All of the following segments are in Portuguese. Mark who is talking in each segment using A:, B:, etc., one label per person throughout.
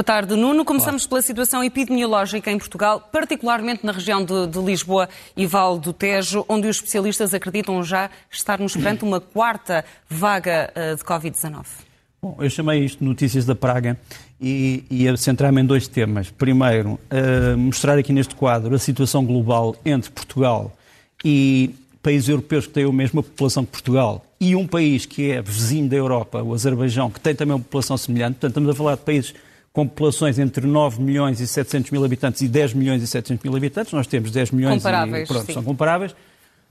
A: Boa tarde, Nuno. Começamos pela situação epidemiológica em Portugal, particularmente na região de, de Lisboa e Val do Tejo, onde os especialistas acreditam já estarmos perante uma quarta vaga uh, de Covid-19.
B: Bom, eu chamei isto Notícias da Praga e, e a centrar-me em dois temas. Primeiro, uh, mostrar aqui neste quadro a situação global entre Portugal e países europeus que têm a mesma população que Portugal e um país que é vizinho da Europa, o Azerbaijão, que tem também uma população semelhante. Portanto, estamos a falar de países com populações entre 9 milhões e 700 mil habitantes e 10 milhões e 700 mil habitantes. Nós temos 10 milhões
A: comparáveis,
B: e pronto,
A: sim.
B: são comparáveis.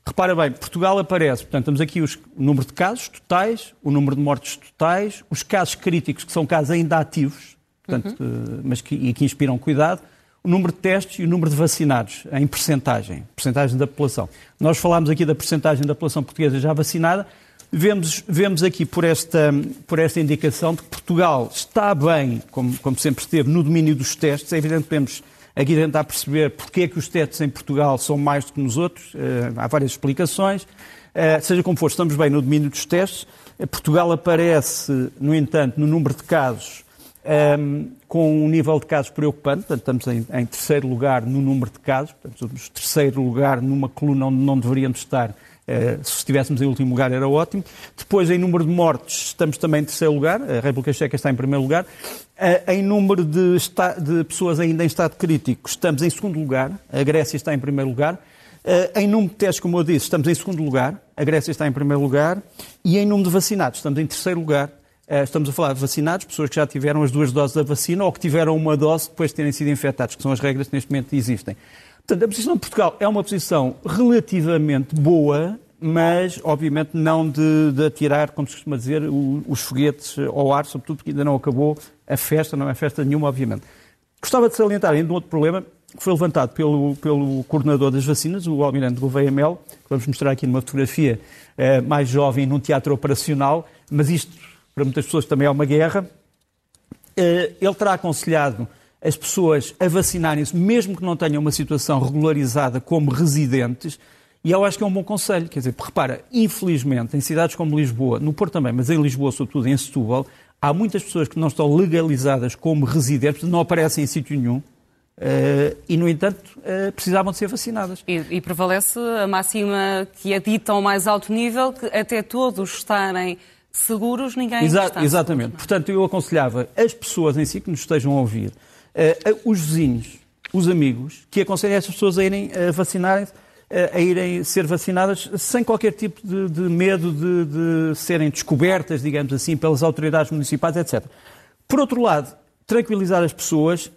B: Repara bem, Portugal aparece, portanto, temos aqui os, o número de casos totais, o número de mortes totais, os casos críticos, que são casos ainda ativos, portanto, uhum. mas que, e que inspiram cuidado, o número de testes e o número de vacinados em percentagem, percentagem da população. Nós falámos aqui da percentagem da população portuguesa já vacinada, vemos, vemos aqui por esta, por esta indicação de que Portugal está bem, como, como sempre esteve, no domínio dos testes. É evidente que temos aqui tentar perceber porque é que os testes em Portugal são mais do que nos outros. Uh, há várias explicações. Uh, seja como for, estamos bem no domínio dos testes. Uh, Portugal aparece, no entanto, no número de casos um, com um nível de casos preocupante. Portanto, estamos em, em, terceiro lugar no número de casos. Portanto, estamos terceiro lugar numa coluna onde não deveríamos estar. Uh, se estivéssemos em último lugar era ótimo. Depois, em número de mortes, estamos também em terceiro lugar. A República Checa está em primeiro lugar. Uh, em número de, de, pessoas ainda em estado crítico, estamos em segundo lugar. A Grécia está em primeiro lugar. Uh, em número de testes, como eu disse, estamos em segundo lugar. A Grécia está em primeiro lugar. E em número de vacinados, estamos em terceiro lugar. Estamos a falar de vacinados, pessoas que já tiveram as duas doses da vacina ou que tiveram uma dose depois de terem sido infectados, que são as regras que neste momento existem. Portanto, a posição de Portugal é uma posição relativamente boa, mas obviamente não de, de atirar, como se costuma dizer, o, os foguetes ao ar, sobretudo porque ainda não acabou a festa, não é festa nenhuma, obviamente. Gostava de salientar ainda um outro problema que foi levantado pelo, pelo coordenador das vacinas, o Almirante Gouveia Mel, que vamos mostrar aqui numa fotografia eh, mais jovem num teatro operacional, mas isto para muitas pessoas também é uma guerra. Eh, ele terá aconselhado as pessoas a vacinarem-se, mesmo que não tenham uma situação regularizada como residentes, e eu acho que é um bom conselho. Quer dizer, repara, infelizmente, em cidades como Lisboa, no Porto também, mas em Lisboa, sobretudo em Setúbal, há muitas pessoas que não estão legalizadas como residentes, não aparecem em sítio nenhum, Uh, e, no entanto, uh, precisavam de ser vacinadas.
A: E, e, prevalece a máxima que é dita ao mais alto nível, que até todos estarem seguros, ninguém
B: Exa
A: está
B: Exatamente.
A: Seguro,
B: Portanto, eu aconselhava as pessoas em si que nos estejam a ouvir, os vizinhos, os amigos, que aconselhem essas pessoas a irem uh, vacinarem-se, uh, a irem ser vacinadas sem qualquer tipo de, de medo de, de, serem descobertas, digamos assim, pelas autoridades municipais, etc. Por outro lado, tranquilizar as pessoas,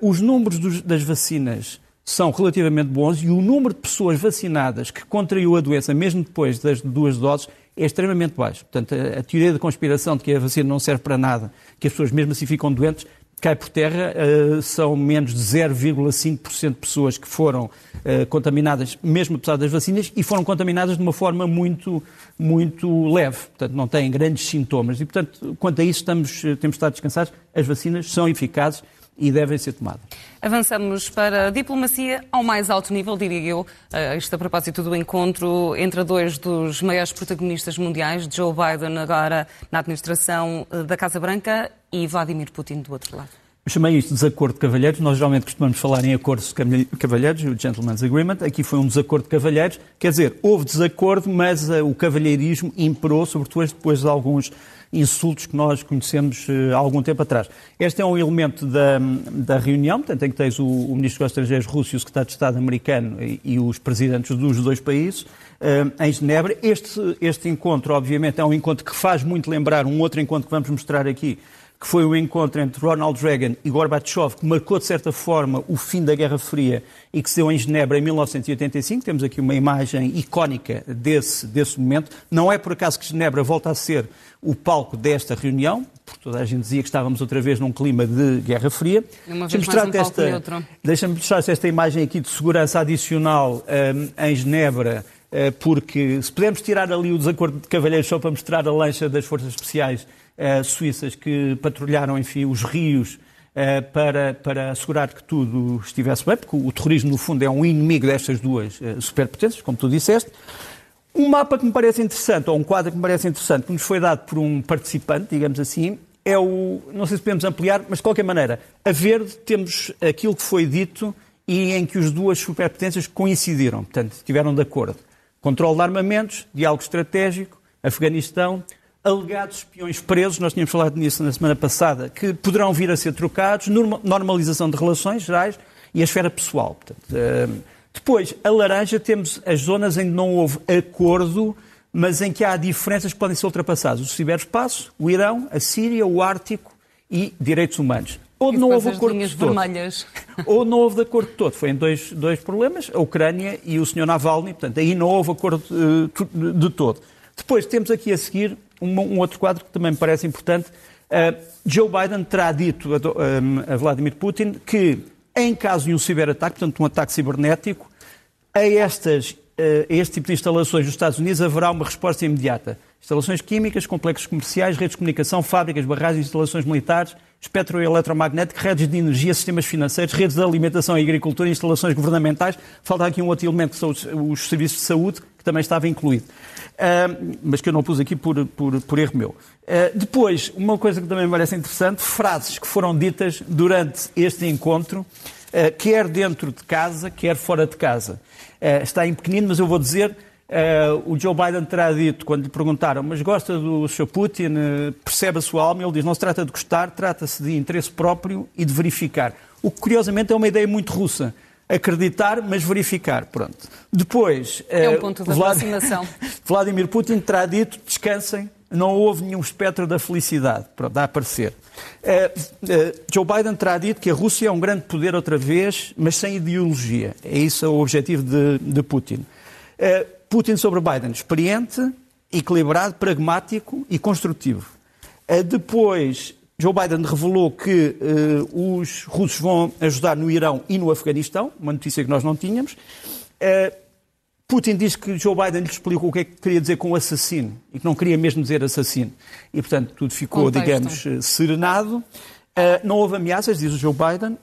B: os números dos, das vacinas são relativamente bons e o número de pessoas vacinadas que contraiu a doença, mesmo depois das duas doses, é extremamente baixo. Portanto, a, a, teoria da conspiração de que a vacina não serve para nada, que as pessoas mesmo assim ficam doentes, cai por terra. Uh, são menos de 0,5% de pessoas que foram uh, contaminadas, mesmo apesar das vacinas, e foram contaminadas de uma forma muito, muito leve. Portanto, não têm grandes sintomas. E, portanto, quanto a isso, estamos, temos de estar descansados. As vacinas são eficazes e devem ser tomadas.
A: Avançamos para a diplomacia ao mais alto nível, diria eu, uh, isto a propósito do encontro entre dois dos maiores protagonistas mundiais, Joe Biden agora na administração uh, da Casa Branca e Vladimir Putin do outro lado.
B: Eu chamei isto de desacordo de cavalheiros. Nós geralmente costumamos falar em acordos de cavalheiros, o Gentleman's Agreement. Aqui foi um desacordo de cavalheiros. Quer dizer, houve desacordo, mas uh, o cavalheirismo imperou, sobretudo depois de alguns insultos que nós conhecemos há algum tempo atrás. Este é um elemento da, da reunião, portanto, em que tens o, o Ministro dos Estrangeiros russo e o Secretário de Estado americano e, e os presidentes dos dois países uh, em Genebra. Este, este encontro, obviamente, é um encontro que faz muito lembrar um outro encontro que vamos mostrar aqui, que foi o encontro entre Ronald Reagan e Gorbachev, que marcou, de certa forma, o fim da Guerra Fria e que se deu em Genebra em 1985. Temos aqui uma imagem icónica desse, desse momento. Não é por acaso que Genebra volta a ser o palco desta reunião, porque toda a gente dizia que estávamos outra vez num clima de Guerra Fria.
A: Deixa-me mostrar-te um esta,
B: deixa mostrar esta imagem aqui de segurança adicional um, em Genebra, uh, porque se pudermos tirar ali o desacordo de cavalheiros só para mostrar a lancha das Forças Especiais uh, suíças que patrulharam, enfim, os rios uh, para, para assegurar que tudo estivesse bem, porque o terrorismo, no fundo, é um inimigo destas duas superpotências, como tu disseste. Um mapa que me parece interessante, ou um quadro que me parece interessante, que nos foi dado por um participante, digamos assim, é o. Não sei se podemos ampliar, mas de qualquer maneira, a verde temos aquilo que foi dito e em que as duas superpotências coincidiram, portanto, estiveram de acordo. Controle de armamentos, diálogo estratégico, Afeganistão, alegados espiões presos, nós tínhamos falado nisso na semana passada, que poderão vir a ser trocados, normalização de relações gerais e a esfera pessoal. Portanto, uh, depois, a laranja, temos as zonas em que não houve acordo, mas em que há diferenças que podem ser ultrapassadas. O ciberespaço, o Irão, a Síria, o Ártico e direitos humanos.
A: Ou não houve acordo de todo. Vermelhas.
B: Ou não houve acordo de todo. Foi em dois, dois problemas, a Ucrânia e o Sr. Navalny. Portanto, aí não houve acordo uh, de todo. Depois temos aqui a seguir um, um outro quadro que também me parece importante. Uh, Joe Biden terá dito a, a, a Vladimir Putin que, em caso de um ciberataque, portanto, um ataque cibernético, a, estas, a este tipo de instalações dos Estados Unidos haverá uma resposta imediata. Instalações químicas, complexos comerciais, redes de comunicação, fábricas, barragens, instalações militares, espectro eletromagnético, redes de energia, sistemas financeiros, redes de alimentação e agricultura, instalações governamentais. Falta aqui um outro elemento que são os, os serviços de saúde, que também estava incluído. Uh, mas que eu não pus aqui por, por, por erro meu. Uh, depois, uma coisa que também me parece interessante, frases que foram ditas durante este encontro, uh, quer dentro de casa, quer fora de casa. está em pequenino, mas eu vou dizer Uh, o Joe Biden terá dito, quando lhe perguntaram, mas gosta do Sr. Putin, uh, percebe a sua alma? Ele diz, não se trata de gostar, trata-se de interesse próprio e de verificar. O que, curiosamente, é uma ideia muito russa. Acreditar, mas verificar. Pronto. Depois...
A: É um uh, ponto de Vlad... aproximação.
B: Vladimir Putin terá dito, descansem, não houve nenhum espectro da felicidade. Pronto, a aparecer. Joe Biden terá dito que a Rússia é um grande poder outra vez, mas sem ideologia. É isso o objetivo de, de Putin. Putin sobre Biden, experiente, equilibrado, pragmático e construtivo. Eh, depois, Joe Biden revelou que uh, os russos vão ajudar no Irão e no Afeganistão, uma notícia que nós não tínhamos. Uh, Putin disse que Joe Biden lhe explicou o que é que queria dizer com assassino e que não queria mesmo dizer assassino. E, portanto, tudo ficou, Contexto. digamos, serenado. Uh, não houve ameaças, diz o Joe Biden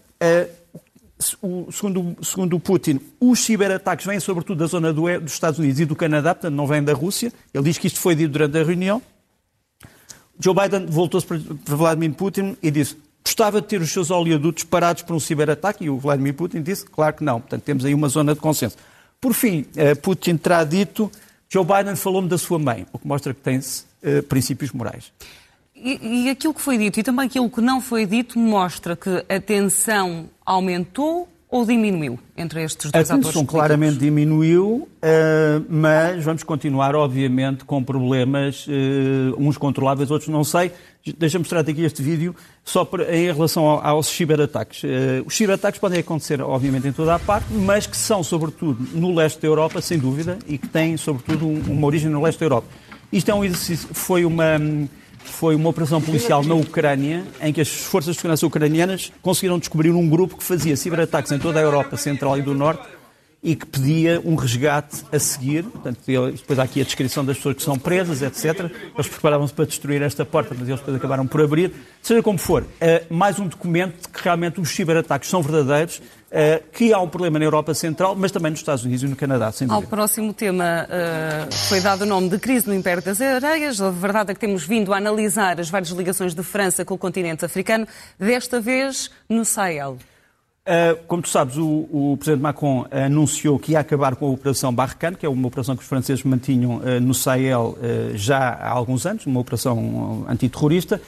B: o, segundo, segundo Putin, os ciberataques vêm sobretudo da zona do, dos Estados Unidos e do Canadá, portanto não vêm da Rússia. Ele diz que isto foi dito durante a reunião. Joe Biden voltou-se para, Vladimir Putin e disse gostava de ter os seus oleodutos parados por um ciberataque e o Vladimir Putin disse claro que não. Portanto, temos aí uma zona de consenso. Por fim, eh, Putin terá dito Joe Biden falou-me da sua mãe, o que mostra que tem-se uh, princípios morais.
A: E, e, aquilo que foi dito e também aquilo que não foi dito mostra que a tensão aumentou ou diminuiu entre estes dois
B: atores? A tensão claramente diminuiu, uh, mas vamos continuar, obviamente, com problemas, uh, uns controláveis, outros não sei. Deixa-me mostrar-te aqui este vídeo, só para, em relação ao, aos ciberataques. Uh, os ciberataques podem acontecer, obviamente, em toda a parte, mas que são, sobretudo, no leste da Europa, sem dúvida, e que têm, sobretudo, um, uma origem no leste da Europa. Isto é um exercício, foi uma foi uma operação policial na Ucrânia, em que as forças de segurança ucranianas conseguiram descobrir um grupo que fazia ciberataques em toda a Europa Central e do Norte e que pedia um resgate a seguir. Portanto, depois há aqui a descrição das pessoas que são presas, etc. Eles preparavam-se para destruir esta porta, mas eles depois acabaram por abrir. Seja como for, é mais um documento que realmente os ciberataques são verdadeiros, é, que há um problema na Europa Central, mas também nos Estados Unidos e no Canadá, sem dúvida.
A: Ao próximo tema uh, foi dado o nome de crise no Império das Areias. A verdade é que temos vindo a analisar as várias ligações de França com o continente africano, desta vez no Sahel.
B: Uh, como tu sabes, o, o, Presidente Macron anunciou que ia acabar com a Operação Barkhane, que é uma operação que os franceses mantinham uh, no Sahel uh, já há alguns anos, uma operação antiterrorista.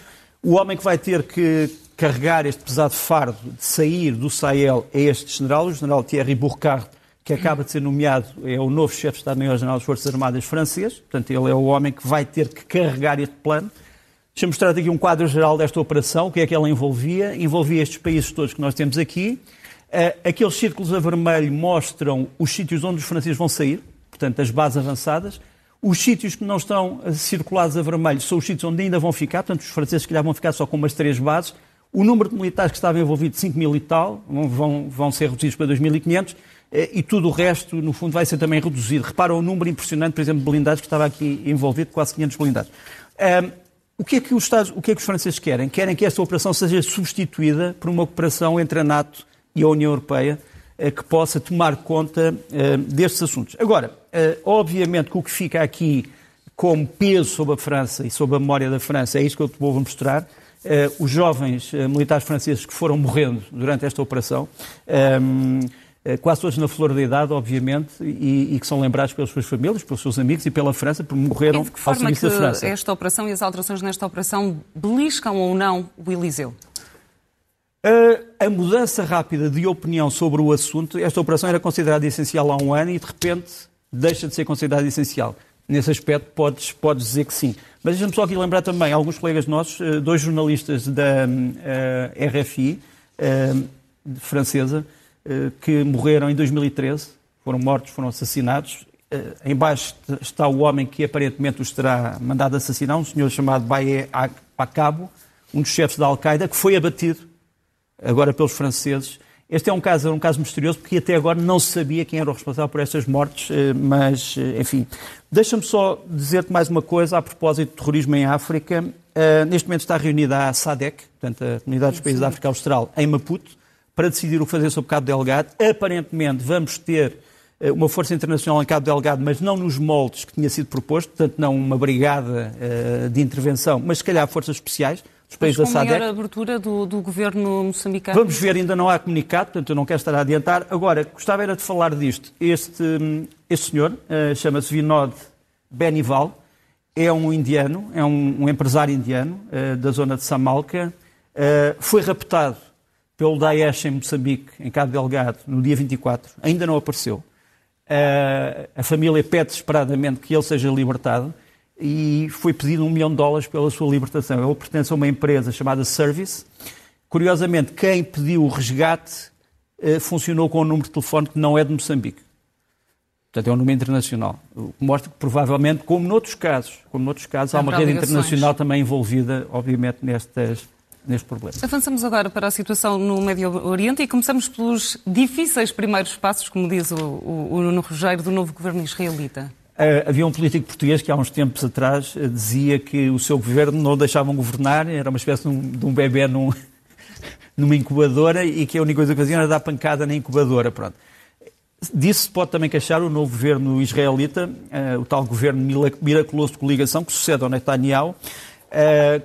B: O homem que vai ter que carregar este pesado fardo de sair do Sahel é este general, o general Thierry Burkhardt, que acaba de ser nomeado, é o novo chefe de Estado-Maior-General das Forças Armadas francês. Portanto, ele é o homem que vai ter que carregar este plano. Deixa-me mostrar aqui um quadro geral desta operação, o que é que ela envolvia. Envolvia estes países todos que nós temos aqui. Uh, aqueles círculos a vermelho mostram os sítios onde os franceses vão sair, portanto, as bases avançadas. Os sítios que não estão circulados a vermelho são os sítios onde ainda vão ficar, portanto, os franceses que vão ficar só com umas três bases. O número de militares que estavam envolvidos, 5 mil e tal, vão, vão ser reduzidos para 2.500 eh, e tudo o resto, no fundo, vai ser também reduzido. Repara o número impressionante, por exemplo, de blindados que estava aqui envolvido, quase 500 blindados. O que, é que os Estados, o que é que os franceses querem? Querem que esta operação seja substituída por uma operação entre a NATO e a União Europeia eh, que possa tomar conta eh, destes assuntos. Agora, eh, obviamente que o que fica aqui como peso sobre a França e sobre a memória da França é isso que eu te vou mostrar. os jovens militares franceses que foram morrendo durante esta operação. Quase todos na flor da idade, obviamente, e, e, que são lembrados pelas suas famílias, pelos seus amigos e pela França, porque morreram ao serviço da França.
A: esta operação e as alterações nesta operação beliscam ou não o Eliseu?
B: A mudança rápida de opinião sobre o assunto, esta operação era considerada essencial há um ano e de repente deixa de ser considerada essencial. Nesse aspecto, podes, podes dizer que sim. Mas deixa-me só aqui lembrar também, alguns colegas nossos, eh, dois jornalistas da uh, eh, RFI, uh, francesa, que morreram em 2013, foram mortos, foram assassinados. Uh, embaixo está o homem que aparentemente os terá mandado assassinar, um senhor chamado Baye Akabo, um dos chefes da Al-Qaeda, que foi abatido agora pelos franceses. Este é um caso, um caso misterioso porque até agora não se sabia quem era o responsável por estas mortes, eh, mas, eh, enfim. Deixa-me só dizer-te mais uma coisa a propósito de terrorismo em África. Neste momento está reunida a SADEC, portanto, a Comunidade dos Países da África Austral, em Maputo, para decidir o que fazer sobre Cabo Delgado. Aparentemente vamos ter uma força internacional em Cabo Delgado, mas não nos moldes que tinha sido proposto, portanto, não uma brigada uh, de intervenção, mas se calhar forças especiais
A: dos países da SADEC. maior abertura do, do, governo moçambicano?
B: Vamos ver, ainda não há comunicado, portanto eu não quero estar a adiantar. Agora, gostava era de falar disto. Este, este senhor uh, chama-se Vinod Benival, é um indiano, é um, um empresário indiano uh, da zona de Samalca, uh, foi raptado pelo Daesh em Moçambique, em Cabo Delgado, no dia 24, ainda não apareceu. a família pede desesperadamente que ele seja libertado e foi pedido um milhão de dólares pela sua libertação. Ele pertence a uma empresa chamada Service. Curiosamente, quem pediu o resgate eh, funcionou com um número de telefone que não é de Moçambique. Portanto, é um número internacional. O que mostra que, provavelmente, como noutros casos, como noutros casos há uma rede internacional também envolvida, obviamente, nestas, neste problema.
A: Avançamos agora para a situação no Médio Oriente e começamos pelos difíceis primeiros passos, como diz o, o, o Nuno Rogério, do novo governo israelita.
B: Eh, havia um político português que há uns tempos atrás eh, dizia que o seu governo não o deixavam governar, era uma espécie de um, de um bebê num, numa incubadora e que a única coisa que faziam era dar pancada na incubadora. Pronto. Disso se pode também queixar o novo governo israelita, uh, o tal governo miraculoso de coligação que sucede ao Netanyahu, uh,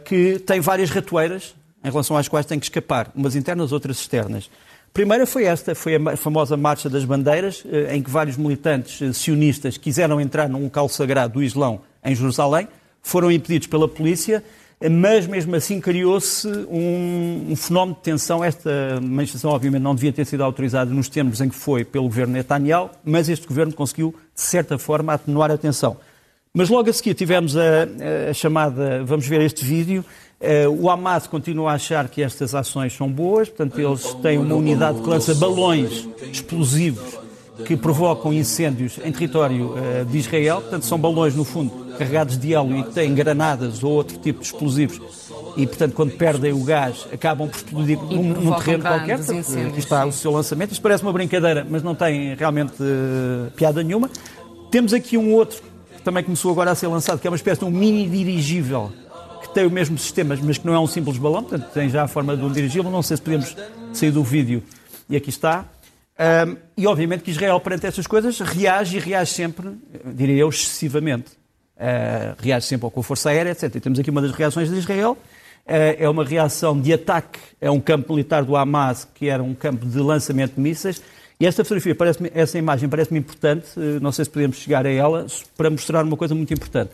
B: que tem várias ratoeiras em relação às quais tem que escapar, umas internas, outras externas primeira foi esta, foi a famosa Marcha das Bandeiras, eh, em que vários militantes eh, sionistas quiseram entrar num local sagrado do Islão em Jerusalém, foram impedidos pela polícia, eh, mas mesmo assim criou-se um, um, fenómeno de tensão. Esta manifestação, obviamente, não devia ter sido autorizada nos termos em que foi pelo governo Netanyahu, mas este governo conseguiu, de certa forma, atenuar a tensão. Mas logo a seguir tivemos a, a chamada, vamos ver este vídeo, o Hamas continua a achar que estas ações são boas, portanto, eles têm uma unidade que lança balões explosivos que provocam incêndios em território eh, de Israel. Portanto, são balões, no fundo, carregados de hélio e que têm granadas ou outro tipo de explosivos. E, portanto, quando perdem o gás, acabam por explodir num, num terreno qualquer. Aqui está o seu lançamento. Isto parece uma brincadeira, mas não tem realmente uh, piada nenhuma. Temos aqui um outro que também começou agora a ser lançado, que é uma espécie de um mini dirigível tem o mesmo sistema, mas que não é um simples balão, portanto tem já a forma de um dirigível. Não sei se podemos sair do vídeo. E aqui está. Um, e obviamente que Israel, perante estas coisas, reage e reage sempre, diria eu, excessivamente. Uh, reage sempre com a Força Aérea, etc. E temos aqui uma das reações de Israel. Uh, é uma reação de ataque a um campo militar do Hamas, que era um campo de lançamento de mísseis. E esta fotografia, essa imagem parece-me importante, uh, não sei se podemos chegar a ela, para mostrar uma coisa muito importante.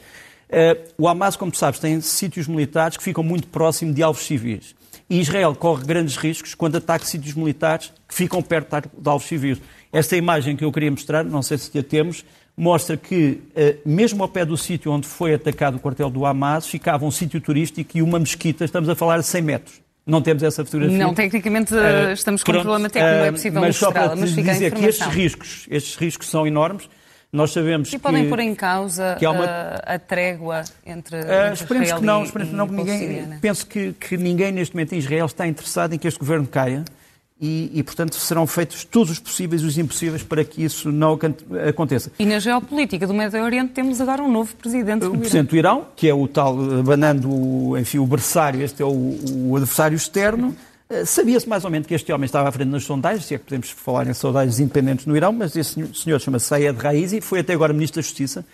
B: Uh, o Hamas, como tu sabes, tem sítios militares que ficam muito próximo de alvos civis. E Israel corre grandes riscos quando ataca sítios militares que ficam perto de alvos civis. Esta imagem que eu queria mostrar, não sei se a temos, mostra que, uh, mesmo ao pé do sítio onde foi atacado o quartel do Hamas, ficava um sítio turístico e uma mesquita, estamos a falar de 100 metros. Não temos essa fotografia.
A: Não, tecnicamente uh, estamos com um problema técnico, não é possível
B: mas
A: mostrá-la,
B: mas fica dizer que estes riscos, estes riscos são enormes nós sabemos
A: e podem pôr em causa que há uma... a, a trégua entre, uh,
B: entre esperemos que não, esperemos que não, ninguém, penso que, que ninguém neste momento em Israel está interessado em que este governo caia. E, e, portanto, serão feitos todos os possíveis e os impossíveis para que isso não aconteça.
A: E na geopolítica do Médio Oriente temos agora um novo presidente
B: do O presidente do Irão, que é o tal, abanando enfim, o berçário, este é o, o adversário externo. Eh, sabia-se mais ou menos que este homem estava à frente nas sondagens, se é que podemos falar em sondagens independentes no Irão, mas esse senhor chama-se Sayed Raizi, foi até agora Ministro da Justiça,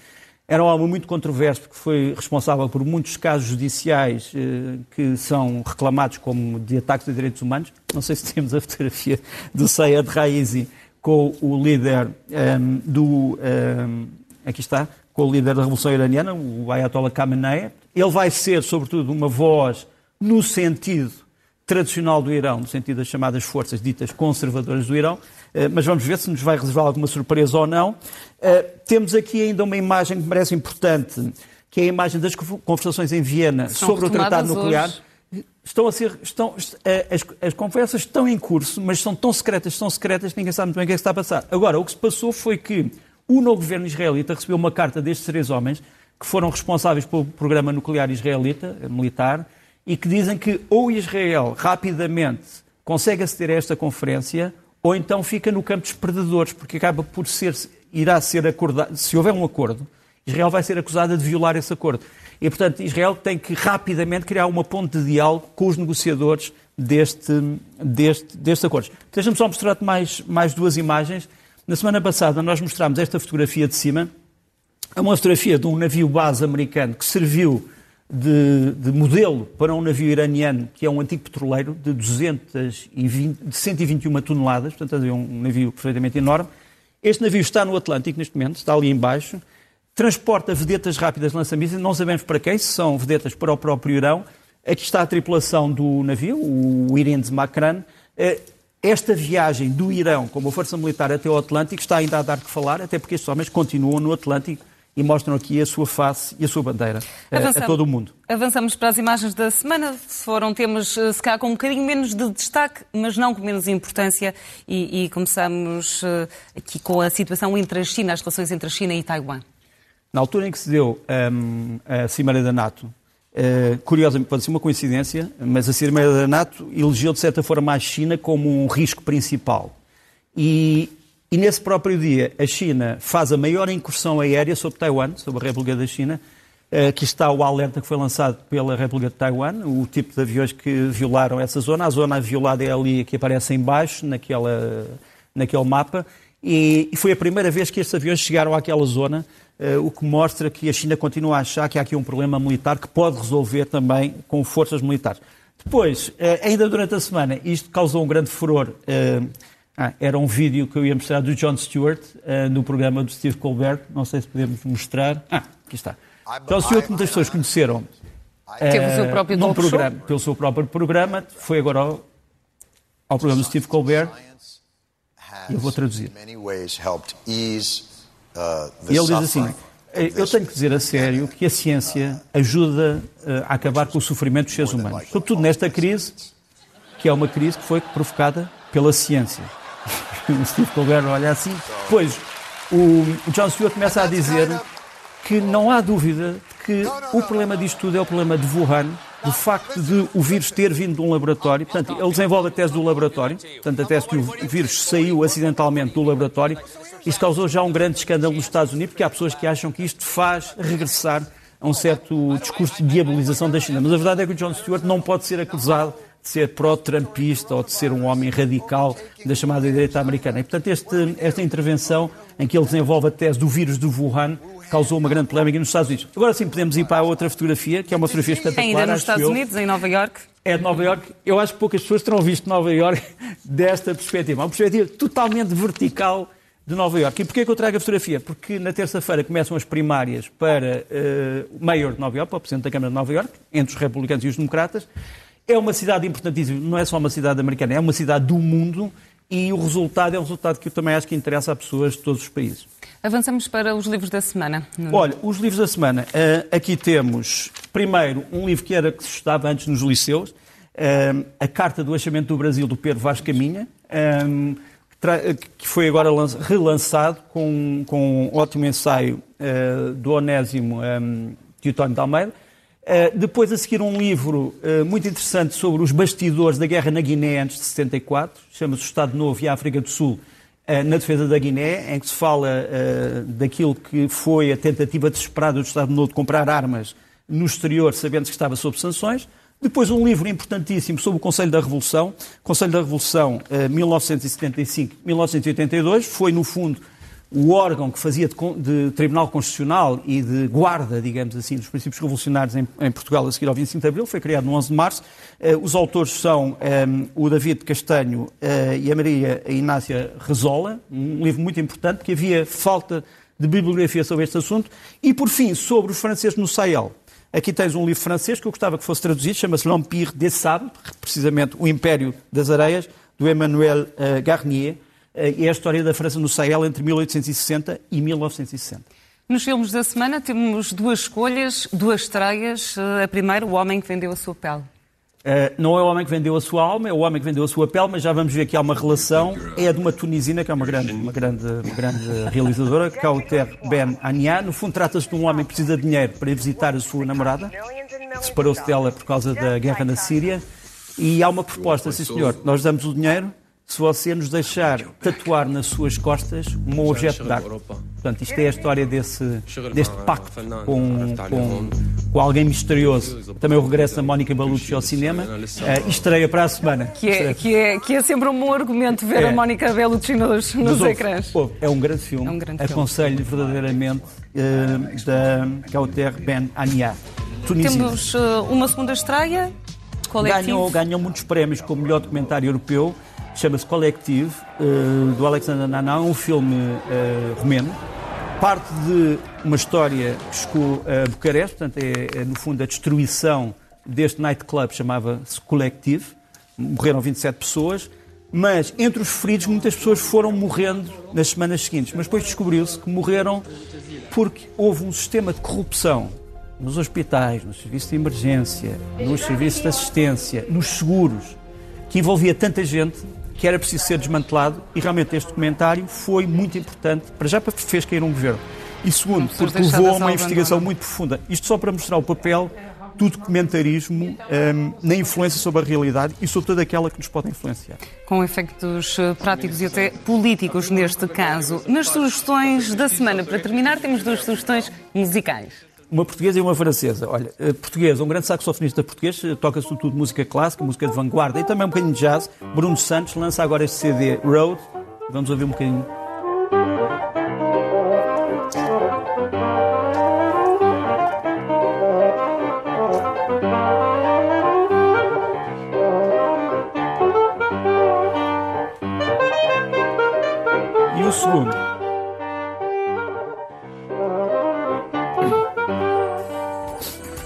B: Era um homem muito controverso, porque foi responsável por muitos casos judiciais eh, que são reclamados como de ataques a direitos humanos. Não sei se temos a fotografia do Sayed Raisi com o líder um, ehm, do. Um, ehm, aqui está, com o líder da Revolução Iraniana, o Ayatollah Khamenei. Ele vai ser, sobretudo, uma voz no sentido tradicional do Irão, no sentido das chamadas forças ditas conservadoras do Irão, eh, mas vamos ver se nos vai reservar alguma surpresa ou não. Eh, temos aqui ainda uma imagem que me parece importante, que é a imagem das conversações em Viena São sobre o tratado nuclear. Hoje. Estão a ser, estão, eh, as, as, conversas estão em curso, mas são tão secretas, tão secretas que ninguém sabe muito bem o que é que está a passar. Agora, o que se passou foi que o novo governo israelita recebeu uma carta destes três homens que foram responsáveis pelo programa nuclear israelita, militar, e que dizem que ou Israel rapidamente consegue aceder a esta conferência, ou então fica no campo dos perdedores, porque acaba por ser, irá ser acordado, se houver um acordo, Israel vai ser acusada de violar esse acordo. E, portanto, Israel tem que rapidamente criar uma ponte de diálogo com os negociadores deste, deste, deste acordo. Deixa-me só mostrar-te mais, mais duas imagens. Na semana passada nós mostramos esta fotografia de cima. É uma fotografia de um navio base americano que serviu de, de, modelo para um navio iraniano, que é um antigo petroleiro de, 220, de 121 toneladas, portanto é um navio perfeitamente enorme. Este navio está no Atlântico neste momento, está ali embaixo, transporta vedetas rápidas de lançamento, não sabemos para quem, se são vedetas para o próprio Irão. Aqui está a tripulação do navio, o Irenz Makran. Eh, esta viagem do Irão como força militar até o Atlântico está ainda a dar que falar, até porque estes homens continuam no Atlântico e mostram aqui a sua face e a sua bandeira Avançamos. a todo o mundo.
A: Avançamos para as imagens da semana. Foram temas, eh, se calhar, com um bocadinho menos de destaque, mas não com menos importância. E, e começamos uh, aqui com a situação entre a China, as relações entre a China e Taiwan.
B: Na altura em que se deu um, a Cimeira da NATO, uh, curiosamente, pode ser uma coincidência, mas a Cimeira da NATO elegeu, de certa forma, a China como um risco principal. E e nesse próprio dia, a China faz a maior incursão aérea sobre Taiwan, sobre a República da China. Aqui está o alerta que foi lançado pela República de Taiwan, o tipo de aviões que violaram essa zona. A zona violada é ali que aparece em baixo, naquela, naquele mapa. E, foi a primeira vez que estes aviões chegaram àquela zona, o que mostra que a China continua a achar que há aqui um problema militar que pode resolver também com forças militares. Depois, ainda durante a semana, isto causou um grande furor ah, era um vídeo que eu ia mostrar do Jon Stewart uh, no programa do Steve Colbert. Não sei se podemos mostrar. Ah, aqui está. Jon Stewart, muitas pessoas conheceram.
A: Uh, Teve o seu próprio num
B: programa, Pelo seu próprio programa. Foi agora ao, ao programa do Steve Colbert. Eu vou traduzir. E ele diz assim: Eu tenho que dizer a sério que a ciência ajuda a acabar com o sofrimento dos seres humanos. Sobretudo nesta crise, que é uma crise que foi provocada pela ciência. o Steve Colbert olha assim. Pois, o John Stewart começa a dizer que não há dúvida que o problema disto tudo é o problema de Wuhan, do facto de o vírus ter vindo de um laboratório. Portanto, ele desenvolve a tese do laboratório, portanto, a tese que o vírus saiu acidentalmente do laboratório. Isto causou já um grande escândalo nos Estados Unidos, porque há pessoas que acham que isto faz regressar a um certo discurso de diabolização da China. Mas a verdade é que o John Stewart não pode ser acusado de ser pró-trumpista ou de ser um homem radical da chamada direita americana. E, portanto, este, esta intervenção em que ele desenvolve a tese do vírus do Wuhan causou uma grande polémica nos Estados Unidos. Agora sim, podemos ir para a outra fotografia, que é uma fotografia espetacular.
A: Ainda nos Estados eu. Unidos, em Nova York.
B: É de Nova York. Eu acho que poucas pessoas terão visto Nova York desta perspectiva. Uma perspectiva totalmente vertical de Nova York. E porquê é que eu trago a fotografia? Porque na terça-feira começam as primárias para uh, o Mayor de Nova York, para o Presidente da Câmara de Nova York, entre os republicanos e os democratas. É uma cidade importantíssima, não é só uma cidade americana, é uma cidade do mundo e o resultado é um resultado que eu também acho que interessa a pessoas de todos os países.
A: Avançamos para os livros da semana.
B: Olha, os livros da semana. Uh, aqui temos, primeiro, um livro que era que se estudava antes nos liceus, uh, A Carta do Achamento do Brasil, do Pedro Vaz Caminha, um, que foi agora relançado com, um ótimo ensaio do Onésimo Teutónio de Almeida. Uh, depois, a seguir, um livro uh, muito interessante sobre os bastidores da guerra na Guiné antes de 74, chama-se O Estado Novo e a África do Sul uh, na defesa da Guiné, em que se fala daquilo que foi a tentativa desesperada do Estado Novo de comprar armas no exterior, sabendo que estava sob sanções. Depois, um livro importantíssimo sobre o Conselho da Revolução, Conselho da Revolução 1975-1982, foi, no fundo, o órgão que fazia de, de, Tribunal Constitucional e de guarda, digamos assim, dos princípios revolucionários em, em, Portugal a seguir ao 25 de Abril, foi criado no 11 de Março. Uh, os autores são um, eh, o David Castanho uh, e a Maria Inácia Rezola, um livro muito importante, que havia falta de bibliografia sobre este assunto. E, por fim, sobre os franceses no Sahel. Aqui tens um livro francês que eu gostava que fosse traduzido, chama-se L'Empire des Sables, precisamente o Império das Areias, do Emmanuel uh, Garnier, é a história da França no Sahel entre 1860 e 1960.
A: Nos filmes da semana temos duas escolhas, duas estreias. Eh, a primeira, O Homem que Vendeu a Sua Pele.
B: Uh, não é o homem que vendeu a sua alma, é o homem que vendeu a sua pele, mas já vamos ver que há uma relação. É de uma tunisina, que é uma grande, uma grande, uma grande realizadora, Kauter Ben Ania. No fundo, trata-se de um homem que precisa de dinheiro para ir visitar a sua namorada. Separou-se dela por causa da guerra na Síria. E há uma proposta, sim senhor, nós damos o dinheiro, se você nos deixar tatuar nas suas costas um objeto de arte. Portanto, isto é a história desse, deste pacto com, com, com alguém misterioso. Também o regresso da Mónica Bellucci ao cinema uh, estreia para a semana.
A: Que é, que é, que é sempre um bom argumento ver é. a Mónica Bellucci nos, nos ecrãs.
B: é um grande filme. É um grande Aconselho filme. verdadeiramente uh, da Kauter Ben Ania.
A: Temos uh, uma segunda estreia.
B: Ganhou, ganhou muitos prémios como melhor documentário europeu chama-se Collective, uh, do Alexander Naná, um filme uh, romeno. Parte de uma história que chegou a Bucareste, portanto, é, é no fundo a destruição deste nightclub, chamava-se Collective. Morreram 27 pessoas, mas entre os feridos muitas pessoas foram morrendo nas semanas seguintes. Mas depois descobriu-se que morreram porque houve um sistema de corrupção nos hospitais, nos serviços de emergência, nos serviços de assistência, nos seguros, que envolvia tanta gente que era preciso ser desmantelado e realmente este documentário foi muito importante, para já para fez cair um governo. E segundo, porque levou a uma investigação muito profunda. Isto só para mostrar o papel do documentarismo um, na influência sobre a realidade e sobre toda aquela que nos pode influenciar.
A: Com efeitos eh, práticos e até políticos neste caso. Nas sugestões da semana, para terminar, temos duas sugestões musicais
B: uma portuguesa e uma francesa. Olha, eh, portuguesa, um grande saxofonista português, eh, toca sobretudo música clássica, música de vanguarda e também um bocadinho de jazz. Bruno Santos lança agora este CD Road. Vamos ouvir um bocadinho. E o segundo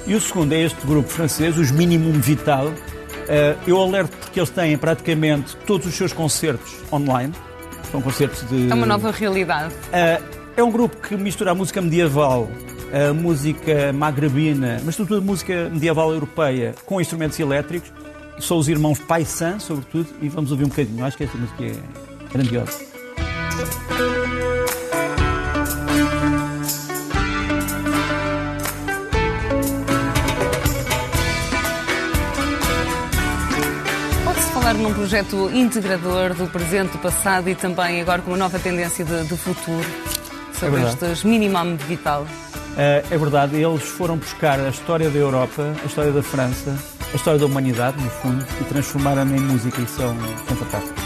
B: E o segundo é este grupo francês, os Minimum Vital. Eh, eu alerto porque eles têm praticamente todos os seus concertos online. São concertos de.
A: É uma nova realidade.
B: Eh, é um grupo que mistura a música medieval, a música magrebina, mas sobretudo a música medieval europeia com instrumentos elétricos. São os irmãos Paysan, sobretudo, e vamos ouvir um bocadinho. Acho que esta música é grandiosa.
A: Num projeto integrador do presente, do passado e também agora com uma nova tendência de, de futuro sobre é estes minimum vital.
B: É, é verdade, eles foram buscar a história da Europa, a história da França, a história da humanidade, no fundo, e transformaram-na em música e são, são fantásticos.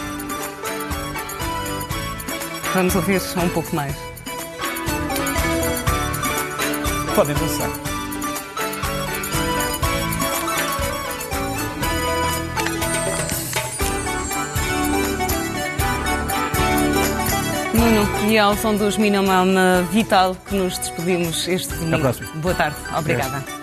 A: Vamos ouvir um pouco mais.
B: Podem dançar.
A: Nuno, e ao som dos Minimum Vital que nos despedimos este domingo.
B: Até a próxima.
A: Boa tarde, obrigada. É.